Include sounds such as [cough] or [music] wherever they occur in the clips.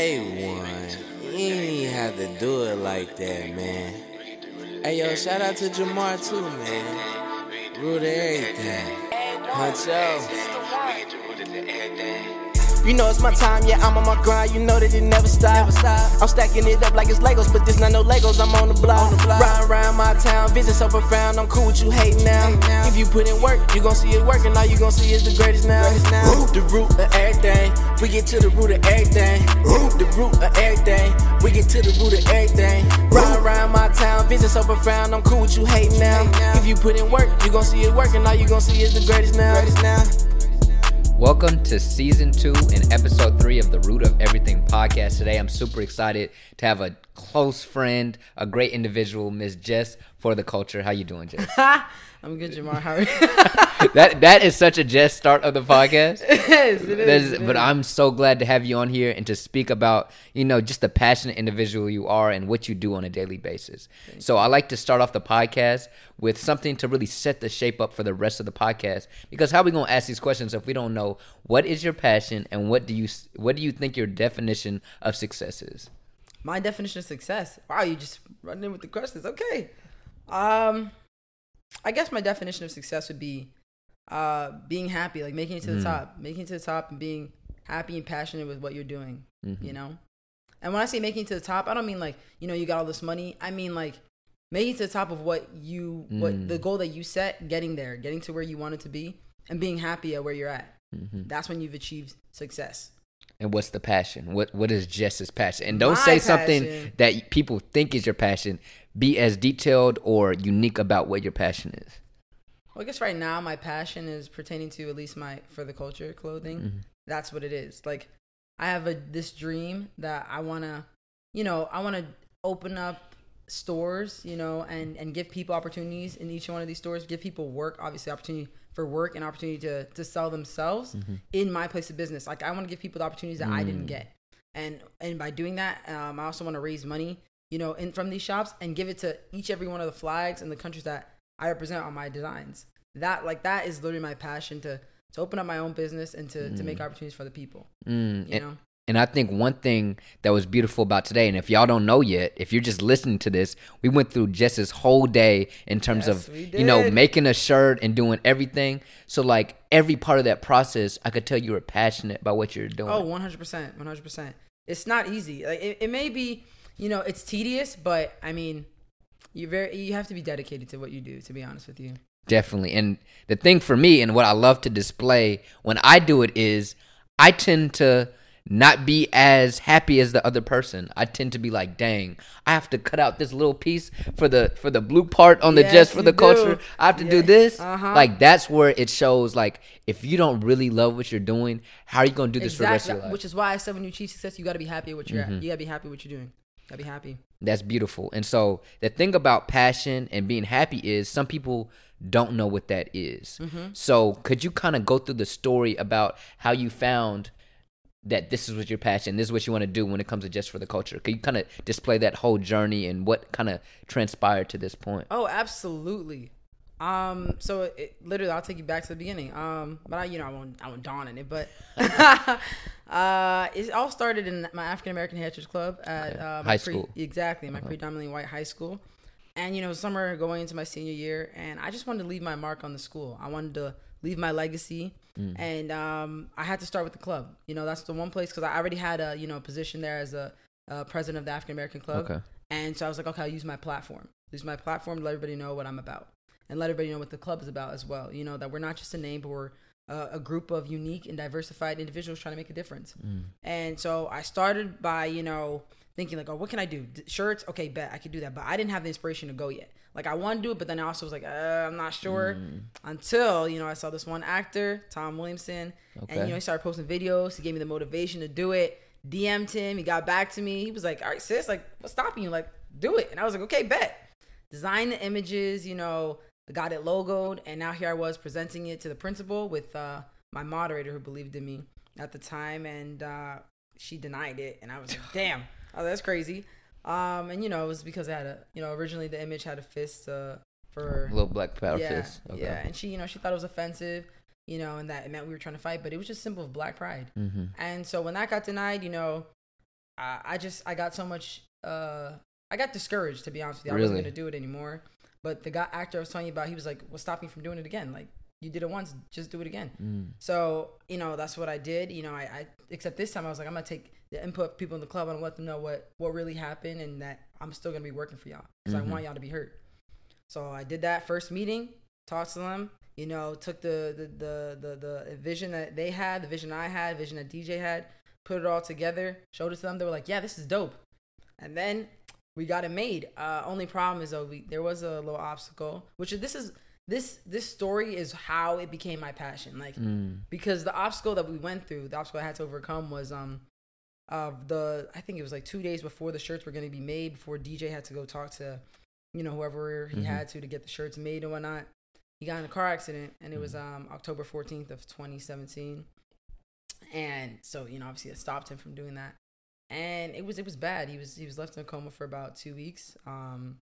A1. You ain't have to do it like that, man. Hey, yo, shout out to Jamar, too, man. Root everything. Huncho. You know it's my time, yeah, I'm on my grind. You know that it never stops. I'm stacking it up like it's Legos, but this not no Legos. I'm on the block. Riding around my town, vision so profound. I'm cool with you hating now. If you put in work, you gon' see it working. All you gon' see is the greatest now. Root the root of everything. We get to the root of everything. Root the root of everything. We get to the root of everything. Riding around my town, vision so profound. I'm cool with you hating now. If you put in work, you gon' see it working. All you gon' see is the greatest now. Welcome to season two and episode three of the Root of Everything podcast. Today, I'm super excited to have a close friend, a great individual, Miss Jess for the culture. How you doing, Jess? [laughs] I'm good, Jamar. How are you? [laughs] that that is such a Jess start of the podcast. [laughs] it is. It is. is- but. I'm so glad to have you on here and to speak about, you know, just the passionate individual you are and what you do on a daily basis. So I like to start off the podcast with something to really set the shape up for the rest of the podcast. Because how are we gonna ask these questions if we don't know what is your passion and what do you what do you think your definition of success is? my definition of success. Wow, you just running in with the questions. Okay. Um, I guess my definition of success would be uh being happy, like making it to the Mm. top, making it to the top, and being happy and passionate with what you're doing. Mhm. You know. And when I say making it to the top, I don't mean like you know you got all this money. I mean like making it to the top of what you what Mm. the goal that you set, getting there, getting to where you wanted to be, and being happy at where you're at. Mhm. That's when you've achieved success. And what's the passion? What what is Jess's passion? And don't My say something that people think is your passion. Be as detailed or unique about what your passion is. Well, I guess right now my passion is pertaining to at least my for the culture clothing. Mm-hmm. That's what it is. Like I have a this dream that I want to, you know, I want to open up stores, you know, and and give people opportunities in each one of these stores, give people work, obviously opportunity for work and opportunity to to sell themselves Mm-hmm. in my place of business. Like I want to give people the opportunities that I didn't get. And and by doing that, um, I also want to raise money, you know, in from these shops and give it to each every one of the flags and the countries that I represent on my designs. That like that is literally my passion to to open up my own business and to, to make opportunities for the people. Mm, You know? and I think one thing that was beautiful about today, and if y'all don't know yet, if you're just listening to this, we went through Jess's whole day in terms Yes, of you know making a shirt and doing everything. So like every part of that process, I could tell you were passionate about what you're doing. Oh, 100%. 100%. It's not easy. Like it, it may be, you know, it's tedious, but I mean, you very you have to be dedicated to what you do to be honest with you. Definitely. And the thing for me and what I love to display when I do it is I tend to not be as happy as the other person. I tend to be like, dang, I have to cut out this little piece for the for the blue part on the Yes, just for the culture. I have to Yeah. do this. Uh-huh. Like that's where it shows like if you don't really love what you're doing, how are you gonna do this for the rest of your life? Mm-hmm. Which is why I said when you achieve success, you got to be happy with what you're at. You got to be happy with what you're doing. To be happy. That's beautiful. And so the thing about passion and being happy is some people don't know what that is. Mm-hmm. So could you kind of go through the story about how you found that this is what your passion, this is what you want to do when it comes to just for the culture? Could you kind of display that whole journey and what kind of transpired to this point? Oh, absolutely. Um, so it, it- literally, I'll take you back to the beginning. Um, but I, you know, I won't, I won't dawn in it. But [laughs] uh, it all started in my African American Heritage Club at Okay. uh, High my school. Uh-huh. exactly, my predominantly white high school. And you know, summer going into my senior year, and I just wanted to leave my mark on the school. I wanted to leave my legacy, Mm. and um, I had to start with the club. You know, that's the one place because I already had a you know position there as a uh, president of the African American Club. Okay. And so I was like, okay, I'll use my platform. Use my platform to let everybody know what I'm about and let everybody know what the club is about as well. You know, that we're not just a name, but we're uh, a group of unique and diversified individuals trying to make a difference. And so I started by, you know, thinking like, oh, what can I do? D- shirts? Okay, bet I could do that. But I didn't have the inspiration to go yet. Like I want to do it, but then I also was like, uh, I'm not sure. Until, you know, I saw this one actor, Tom Williamson, and, Okay. you know, he started posting videos. He gave me the motivation to do it. DM'd him. He got back to me. He was like, all right, sis, like, what's stopping you? Like, do it. And I was like, okay, bet. Design the images, you know, got it logoed. And now here I was presenting it to the principal with uh, my moderator who believed in me at the time. And uh, she denied it. And I was like, [laughs] damn, oh, that's crazy. Um, and, you know, it was because I had a, you know, originally the image had a fist uh, for a Little black power yeah, fist. Okay. Yeah, and she, you know, she thought it was offensive, you know, and that it meant we were trying to fight, but it was just simple of black pride. Mm-hmm. And so when that got denied, you know, I, I just I got so much. Uh, I got discouraged to be honest with you. I wasn't gonna do it anymore. But the guy actor I was telling you about, he was like, "What's stopping you from doing it again? Like you did it once, just do it again." Mm. So you know that's what I did. You know, I, I except this time I was like, I'm gonna take the input of people in the club and let them know what what really happened and that I'm still gonna be working for y'all because Mhm. I want y'all to be heard. So I did that first meeting, talked to them. You know, took the the the the, the vision that they had, the vision I had, vision that DJ had, put it all together, showed it to them. They were like, "Yeah, this is dope." And then we got it made. Uh, only problem is though, we there was a little obstacle, which this is this this story is how it became my passion. Like Mm. because the obstacle that we went through, the obstacle I had to overcome was um uh the I think it was like two days before the shirts were gonna be made, before DJ had to go talk to, you know, whoever he Mhm. had to to get the shirts made and whatnot. He got in a car accident and it was um October fourteenth of twenty seventeen. And so, you know, obviously it stopped him from doing that. And it was it was bad. He was he was left in a coma for about two weeks. Um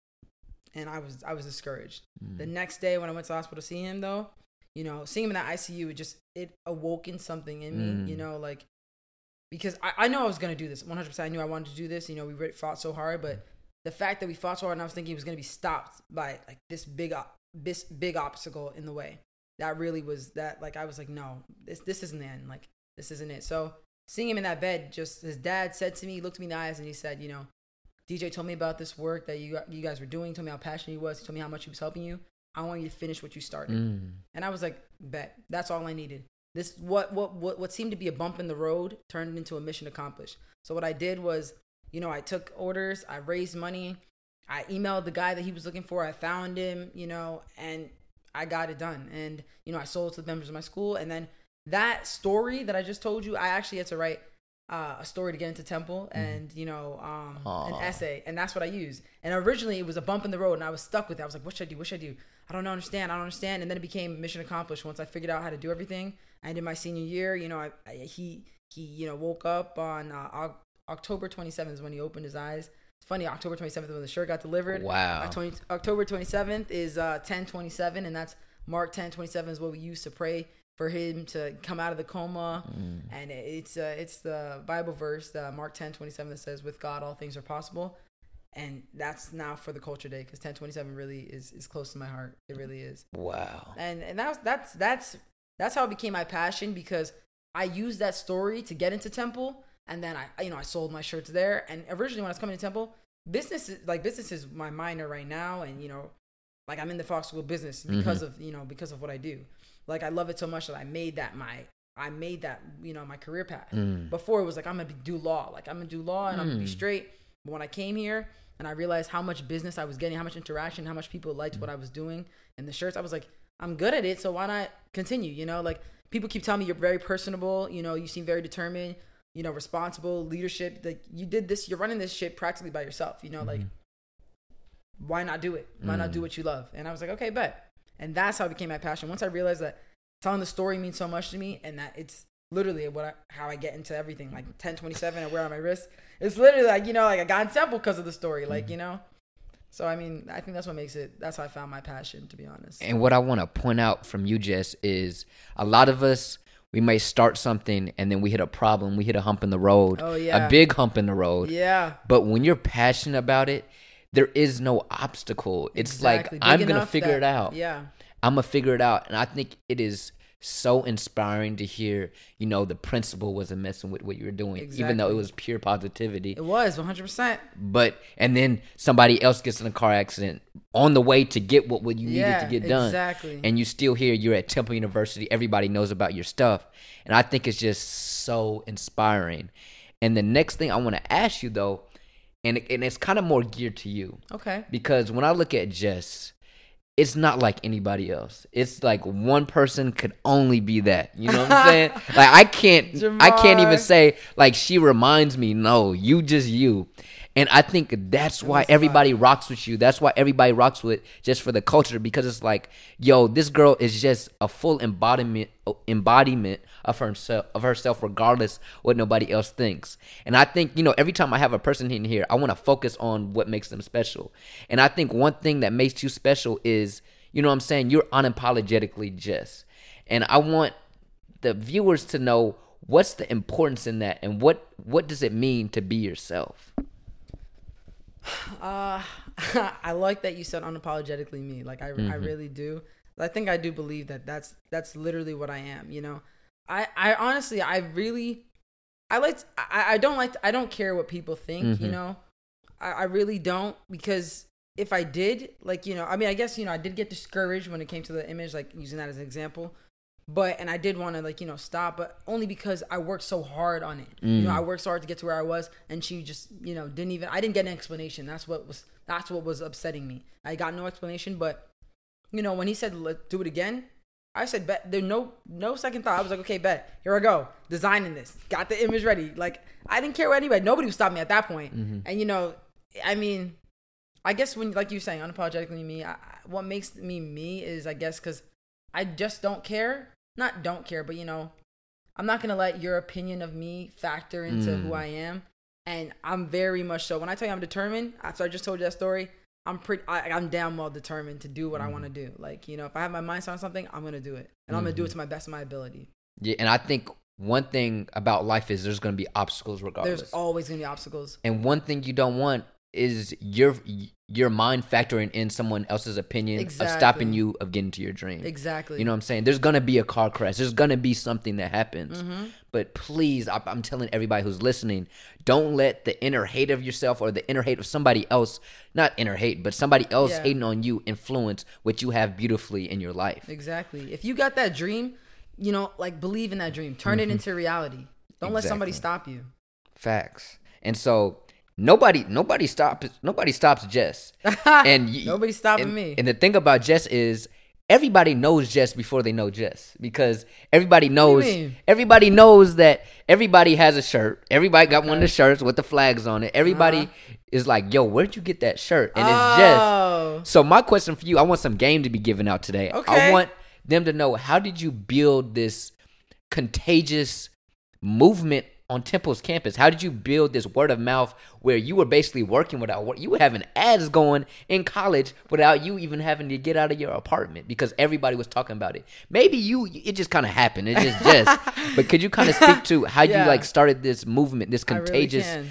and I was I was discouraged. Mm. The next day when I went to the hospital to see him though, you know, seeing him in that ICU, it just it awoken something in me, Mm. you know, like because I, I know I was gonna do this 100. percent I knew I wanted to do this. You know, we fought so hard, but the fact that we fought so hard, and I was thinking it was gonna be stopped by like this big this big obstacle in the way. That really was that. Like I was like, no, this this isn't the end. Like this isn't it. So seeing him in that bed, just his dad said to me, he looked me in the eyes, and he said, you know, DJ told me about this work that you you guys were doing. Told me how passionate he was. He told me how much he was helping you. I want you to finish what you started. Mm. And I was like, bet. That's all I needed. This what what what what seemed to be a bump in the road turned into a mission accomplished. So what I did was, you know, I took orders, I raised money, I emailed the guy that he was looking for, I found him, you know, and I got it done. And you know, I sold it to the members of my school, and then that story that I just told you, I actually had to write uh, a story to get into Temple, and you know, um, an essay, and that's what I used. And originally, it was a bump in the road, and I was stuck with it. I was like, "What should I do? What should I do? I don't understand. I don't understand." And then it became mission accomplished once I figured out how to do everything. I did my senior year. You know, I, I he he you know woke up on uh, October 27th is when he opened his eyes. It's funny, October 27th when the shirt got delivered. Wow. Uh, 20, October 27th is uh, 1027, and that's Mark 1027 is what we use to pray for him to come out of the coma. Mm. And it's uh, it's the Bible verse, uh, Mark 1027, that says, "With God, all things are possible." And that's now for the culture day because 1027 really is is close to my heart. It really is Wow. and and that's that's that's that's how it became my passion because I used that story to get into Temple, and then I you know I sold my shirts there. And originally when I was coming to Temple, business is like business is my minor right now, and you know, like I'm in the Fox School of business because of you know because of what I do. Like I love it so much that I made that my I made that you know my career path. Mm. Before it was like I'm gonna do law, like I'm gonna do law and I'm gonna be Mm. straight. But when I came here and I realized how much business I was getting, how much interaction, how much people liked what I was doing, and the shirts, I was like, I'm good at it, so why not continue? You know, like people keep telling me you're very personable. You know, you seem very determined. You know, responsible leadership. Like you did this, you're running this shit practically by yourself. You know, like why not do it? Why not do Mm. what you love? And I was like, okay, bet. And that's how it became my passion. Once I realized that telling the story means so much to me, and that it's literally what I, how I get into everything. Like 1027, I wear on my wrist. It's literally like you know, like I got in Temple because of the story. Like mm-hmm. you know. So I mean, I think that's what makes it. That's how I found my passion, to be honest. And what I want to point out from you, Jess, is a lot of us we may start something and then we hit a problem, we hit a hump in the road, Oh, yeah. a big hump in the road. Yeah. But when you're passionate about it, there is no obstacle. It's Exactly. like I'm gonna figure that- it out. Yeah. I'm gonna figure it out, and I think it is so inspiring to hear. You know, the principal wasn't messing with what you were doing, even though it was pure positivity. It was 100. percent But and then somebody else gets in a car accident on the way to get what, what you needed Yeah, to get done. exactly. And you still here, you're at Temple University, everybody knows about your stuff. And I think it's just so inspiring. And the next thing I want to ask you though, and, and it's kind of more geared to you. Okay. Because when I look at Jess, it's not like anybody else. It's like one person could only be that. You know what I'm saying? [laughs] like I can't I can't even say like she reminds me. No, you just you. And I think that's why everybody rocks with you. That's why everybody rocks with just for the culture because it's like, yo, this girl is just a full embodiment embodiment of herself of herself regardless what nobody else thinks. And I think, you know, every time I have a person in here, I want to focus on what makes them special. And I think one thing that makes you special is, you know what I'm saying, you're unapologetically just. And I want the viewers to know what's the importance in that, and what what does it mean to be yourself? Uh, [laughs] I like that you said unapologetically me. Like I, I really do. I think I do believe that that's that's literally what I am. You know, I I honestly I really I like I I don't like I don't care what people think. You know, I, I really don't because if I did like you know I mean I guess you know I did get discouraged when it came to the image like using that as an example. But and I did want to like you know stop, but only because I worked so hard on it. You know, I mm. worked so hard to get to where I was, and she just you know didn't even. I didn't get an explanation. That's what was that's what was upsetting me. I got no explanation, but you know when he said let's do it again, I said bet. There no no second thought. I was like okay bet. Here I go designing this. Got the image ready. Like I didn't care what anybody. Nobody would stop me at that point. Mm-hmm. And you know, I mean, I guess when like you're saying unapologetically me, I- what makes me me is I guess because I just don't care. Not don't care, but you know, I'm not gonna let your opinion of me factor into who mm. I am. And I'm very much so. When I tell you I'm determined, after I just told you that story, I'm pretty. I, I'm damn well determined to do what I mm. want to do. Like you know, if I have my mind set on something, I'm gonna do it, and I'm gonna do it mm-hmm. to my best of my ability. Yeah, and I think one thing about life is there's to be obstacles regardless. There's always gonna be obstacles. and one thing you don't want is your your mind factoring in someone else's opinion of stopping you of getting to your dream. Exactly. You know what I'm saying? There's gonna be a car crash. There's gonna be something that happens. Mm-hmm. But please, I, I'm telling everybody who's listening, don't let the inner hate of yourself or the inner hate of somebody else, not inner hate, but somebody else Yeah. hating on you, influence what you have beautifully in your life. Exactly. If you got that dream, you know, like believe in that dream. Turn it into reality. Don't let somebody Mm-hmm. Stop you. Facts. And so nobody nobody stops nobody stops Jess. [laughs] And y- Nobody's stopping and- me. And the thing about Jess is everybody knows Jess before they know Jess because everybody knows everybody knows that everybody has a shirt. Everybody got one of the shirts with the flags on it. Everybody Uh-huh. is like, "Yo, where'd you get that shirt?" And it's Jess. Oh. So my question for you, I want some game to be given out today. Okay. I want them to know how did you build this contagious movement on Temple's campus? How did you build this word of mouth where you were basically working without work? You were having ads going in college without you even having to get out of your apartment because everybody was talking about it. Maybe you, it just kind of happened. It just, just. [laughs] But could you kind of speak to how Yeah. you like started this movement, this really contagious,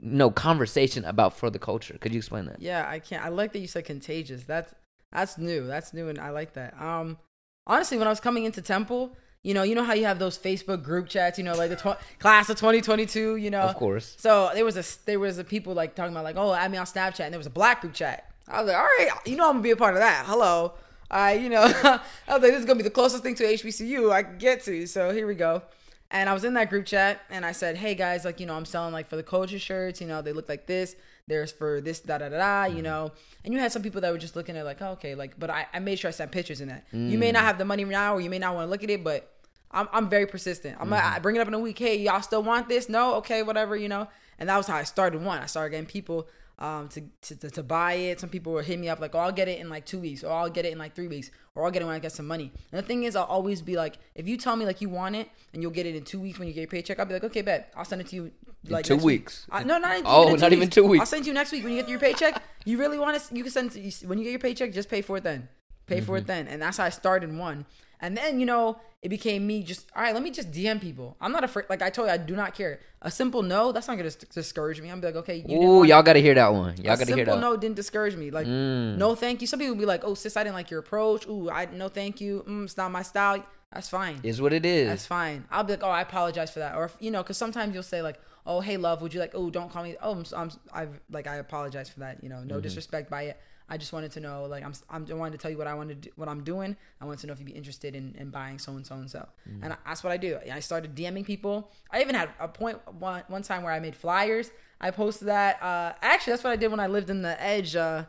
no conversation about for the culture? Could you explain that? Yeah, I can't. I like that you said contagious. That's that's new. That's new, and I like that. Um, honestly, when I was coming into Temple, you know, you know how you have those Facebook group chats, you know, like the tw- class of 2022, you know. Of course. So there was a there was a people like talking about like, oh, add me on Snapchat, and there was a black group chat. I was like, all right, you know, I'm gonna be a part of that. Hello, I, you know, [laughs] I was like, this is gonna be the closest thing to HBCU I can get to. So here we go. And I was in that group chat, and I said, hey guys, like, you know, I'm selling like for the culture shirts. You know, they look like this. There's for this da da da da. You mm. know, and you had some people that were just looking at like, oh, okay, like, but I, I made sure I sent pictures in that. You may not mm. have the money now, or you may not want to look at it, but I'm, I'm very persistent. I'm like, mm. I bring it up in a week. Hey, y'all still want this? No, okay, whatever, you know. And that was how I started. One, I started getting people um to, to, to, buy it. Some people were hitting me up like, oh, I'll get it in like two weeks, or I'll get it in like three weeks, or I'll get it when I get some money. And the thing is, I'll always be like, if you tell me like you want it and you'll get it in two weeks when you get your paycheck, I'll be like, okay, bet, I'll send it to you. Like two next week. weeks. I, no, not Oh, even in not even two weeks. I'll send to you next week when you get your paycheck. you really want to? You can send it to, when you get your paycheck. Just pay for it then. Pay for Mm-hmm. it then, and that's how I started one. And then you know it became me just all right. Let me just DM people. I'm not afraid. Like I told you, I do not care. A simple no, that's not gonna discourage me. I'm like, okay, you. Ooh, y'all got to hear that one. Y'all got to hear that. simple no didn't discourage me. Like no, thank you. Some people be like, oh sis, I didn't like your approach. Ooh, I no thank you. Mm, it's not my style. That's fine. Is what it is. That's fine. I'll be like, oh, I apologize for that, or if, you know, because sometimes you'll say like, oh, hey, love, would you like? Oh, don't call me. Oh, I'm, I'm I've like I apologize for that. You know, no disrespect by it. I just wanted to know, like, I'm, I'm I wanted to tell you what I wanted, to do, what I'm doing. I wanted to know if you'd be interested in, in buying so and so and so. And I, that's what I do. I started DMing people. I even had a point one, one time where I made flyers. I posted that. Uh, actually, that's what I did when I lived in the Edge. Uh,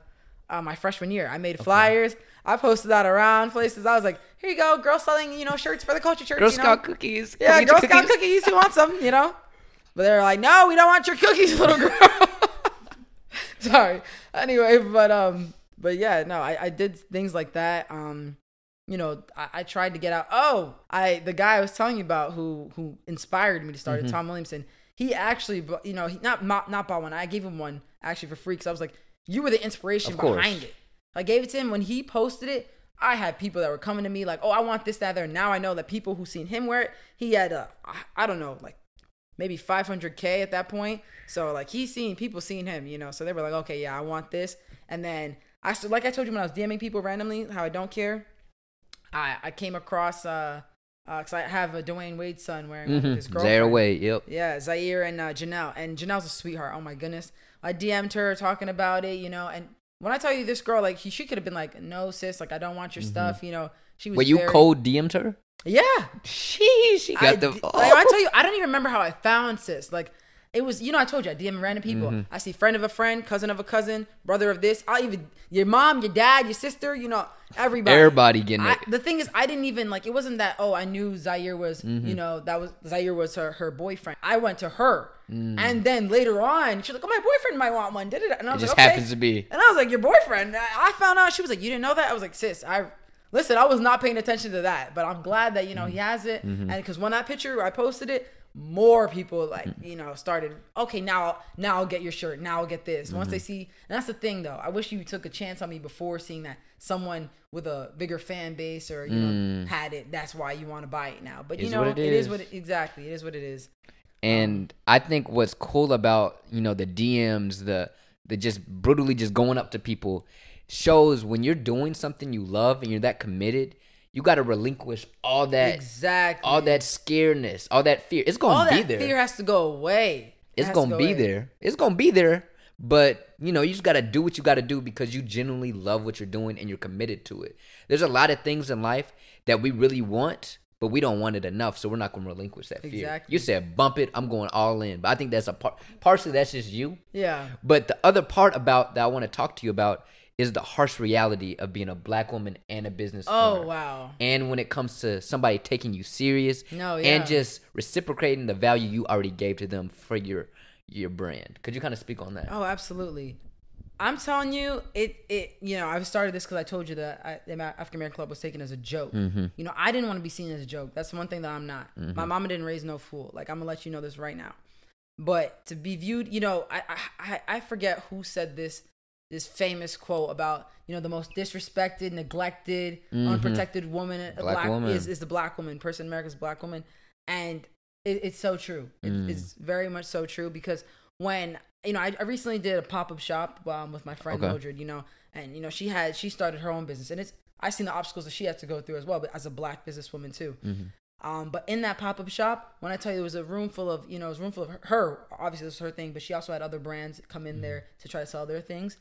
uh, my freshman year, I made flyers. I posted that around places. I was like, "Here you go, girl selling, you know, shirts for the culture church." Girl you know? Scout cookies. Yeah, Cookies, Girl cookies. Scout cookies. Who wants some? You know. But they're like, no, we don't want your cookies, [laughs] little girl. [laughs] Sorry. Anyway, but um, but yeah, no, I, I did things like that. Um, you know, I, I tried to get out. Oh, I the guy I was telling you about who who inspired me to start Mm-hmm. it, Tom Williamson. He actually, you know, he not not, not bought one. I gave him one actually for free because I was like, you were the inspiration behind it. I gave it to him when he posted it. I had people that were coming to me like, "Oh, I want this, that, there." Now I know that people who seen him wear it, he had a, I don't know, like maybe 500k at that point. So like he's seen people seeing him, you know. So they were like, "Okay, yeah, I want this." And then I still, like I told you when I was DMing people randomly, how I don't care. I I came across uh, uh, cause I have a Dwyane Wade son wearing with his girlfriend. Zaire Wade, yep. Yeah, Zaire and uh, Janelle. And Janelle's a sweetheart. Oh my goodness. I DM'd her talking about it, you know. And when I tell you this girl, like, he, she could have been like, no, sis, like, I don't want your stuff, you know. She was Were you very- cold DM'd her? Yeah. She she I, got the. d- like, I tell you, I don't even remember how I found sis. Like, it was, you know, I told you, I DM random people. Mm-hmm. I see friend of a friend, cousin of a cousin, brother of this. I even, your mom, your dad, your sister, you know, everybody. Everybody getting I, it. the thing is, I didn't even like. It wasn't that. Oh, I knew Zaire was. Mm-hmm. You know, that was Zaire was her her boyfriend. I went to her, Mm. and then later on, she's like, "Oh, my boyfriend might want one." Did it? And I It was just like, okay. Just happens to be. And I was like, "Your boyfriend?" I I found out. She was like, "You didn't know that?" I was like, "Sis, I." Listen, I was not paying attention to that, but I'm glad that you know he has it, Mm-hmm. and because when that picture I posted it, more people like Mm-hmm. you know started. Okay, now now I'll get your shirt. Now I'll get this. Once Mm-hmm. they see, and that's the thing though. I wish you took a chance on me before seeing that someone with a bigger fan base or you know had it. That's why you want to buy it now. But you Mm. Is know, it it is is. what it, exactly it is what it is. And I think what's cool about you know the DMs, the the just brutally just going up to people, shows when you're doing something you love and you're that committed, you got to relinquish all that Exactly. all that scaredness, all that fear. It's gonna be that there. fear has to go away. It it's to gonna go be away. there. It's gonna be there. But you know, you just gotta do what you gotta do because you genuinely love what you're doing and you're committed to it. There's a lot of things in life that we really want, but we don't want it enough, so we're not gonna relinquish that fear. Exactly. You said bump it, I'm going all in. But I think that's a part partially that's just you. Yeah. But the other part about that I want to talk to you about is the harsh reality of being a black woman and a business Oh owner. wow. And when it comes to somebody taking you serious No, yeah. and just reciprocating the value you already gave to them for your your brand. Could you kind of speak on that? Oh, absolutely. I'm telling you, it it you know I've started this because I told you that I, the African American Club was taken as a joke. Mm-hmm. You know, I didn't want to be seen as a joke. That's one thing that I'm not. My mama didn't raise no fool. Like I'm gonna let you know this right now. But to be viewed, you know, I I- I forget who said this this famous quote about you know the most disrespected, neglected, unprotected woman, Mm-hmm. Black black, woman. is is the black woman, person in America's black woman, and it, it's so true. It, Mm. It's very much so true because when you know I, I recently did a pop up shop um, with my friend Okay. Mildred, you know, and you know she had she started her own business, and it's I seen the obstacles that she had to go through as well, but as a black businesswoman too. Um, but in that pop up shop, when I tell you it was a room full of, you know, it was a room full of her, her obviously this was her thing, but she also had other brands come in there to try to sell their things.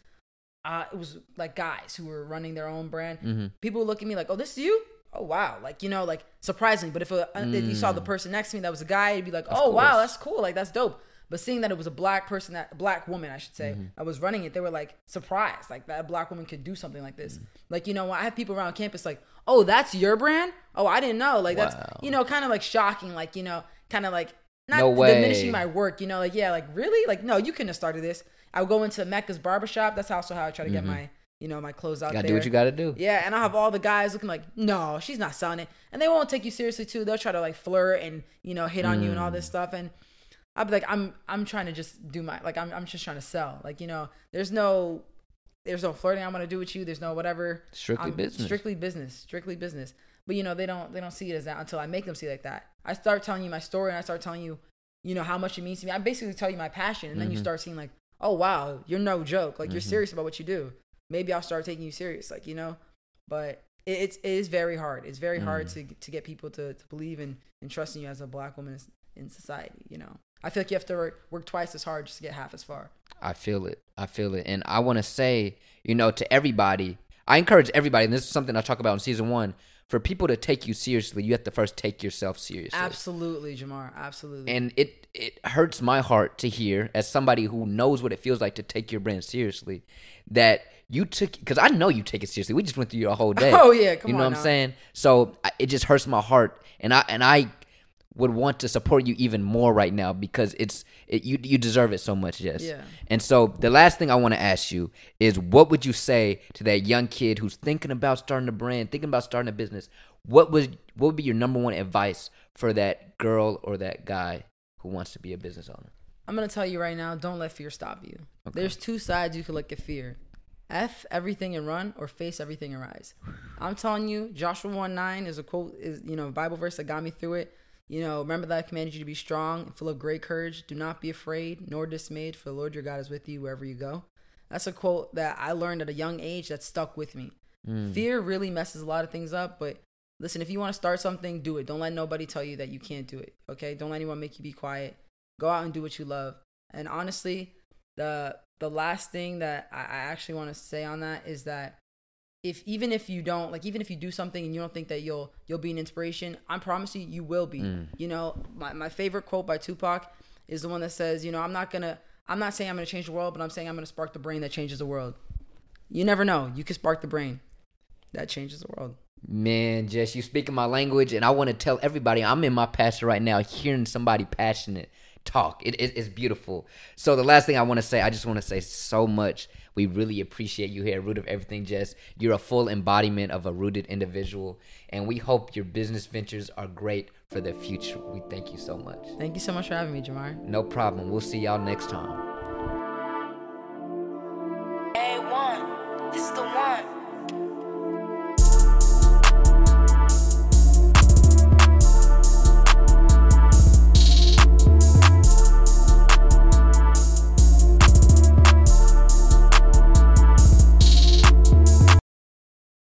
Uh, it was like guys who were running their own brand. People would look at me like, "Oh, this is you." Oh wow, like you know, like surprisingly. But if, a, if you saw the person next to me that was a guy, you'd be like, "Oh wow, that's cool, like that's dope." But seeing that it was a black person, that black woman, I should say, Mm-hmm. that was running it, they were like surprised, like that a black woman could do something like this. Like you know, I have people around campus like, "Oh, that's your brand? Oh, I didn't know." Like that's you know, kind of like shocking, like you know, kind of like not No way. diminishing my work. You know, like yeah, like really, like no, you couldn't have started this. I would go into Mecca's barbershop. That's also how I try to get my you know my clothes out Mm-hmm. Gotta there. do what you gotta do. Yeah, and I'll have all the guys looking like, no, she's not selling it, and they won't take you seriously too. They'll try to like flirt and you know hit on you and all Mm. this stuff, and I'll be like, I'm I'm trying to just do my like I'm I'm just trying to sell. Like you know, there's no there's no flirting I'm gonna do with you. There's no whatever. Strictly I'm- business. Strictly business. Strictly business. But you know they don't they don't see it as that until I make them see it like that. I start telling you my story and I start telling you, you know how much it means to me. I basically tell you my passion, and then you Mm-hmm. start seeing like, oh wow, you're no joke. Like you're serious about what you do. Maybe I'll start taking you serious. Like you know, but it, it's it is very hard. It's very hard Mm. to to get people to, to believe in and trust in you as a black woman in society. You know, I feel like you have to work, work twice as hard just to get half as far. I feel it. I feel it. And I want to say, you know, to everybody, I encourage everybody, and this is something I talk about in season one, for people to take you seriously, you have to first take yourself seriously. Absolutely, Jamar. Absolutely. And it it hurts my heart to hear, as somebody who knows what it feels like to take your brand seriously, that you took because I know you take it seriously. We just went through your whole day. [laughs] Oh, yeah, come you know on what now. I'm saying? So I- it just hurts my heart, and I and I would want to support you even more right now because it's it, you you deserve it so much, Jess. Yeah. And so the last thing I want to ask you is, what would you say to that young kid who's thinking about starting a brand, thinking about starting a business? What was what would be your number one advice for that girl or that guy who wants to be a business owner? I'm gonna tell you right now, don't let fear stop you. There's two sides you can look at fear. F everything and run or face everything and rise. I'm telling you, Joshua 1 9 is a quote, is you know, Bible verse that got me through it. You know, remember that I commanded you to be strong and full of great courage. Do not be afraid nor dismayed, for the Lord your God is with you wherever you go. That's a quote that I learned at a young age that stuck with me. Mm. Fear really messes a lot of things up, but listen, if you want to start something, do it. Don't let nobody tell you that you can't do it. Okay? Don't let anyone make you be quiet. Go out and do what you love. And honestly, the the last thing that I, I actually want to say on that is that if even if you don't like even if you do something and you don't think that you'll you'll be an inspiration i promise you you will be. Mm. You know my, my favorite quote by tupac is the one that says you know i'm not gonna i'm not saying i'm gonna change the world but i'm saying i'm gonna spark the brain that changes the world. You never know. You can spark the brain that changes the world. Man, Jess, you speaking my language, and I want to tell everybody I'm in my passion right now, hearing somebody passionate talk. It, it- it's beautiful. So the last thing I want to say, I just want to say so much. We really appreciate you here Root of Everything, Jess. You're a full embodiment of a rooted individual, and we hope your business ventures are great for the future. We thank you so much. thank you so much for having me jamar No problem. We'll see y'all next time.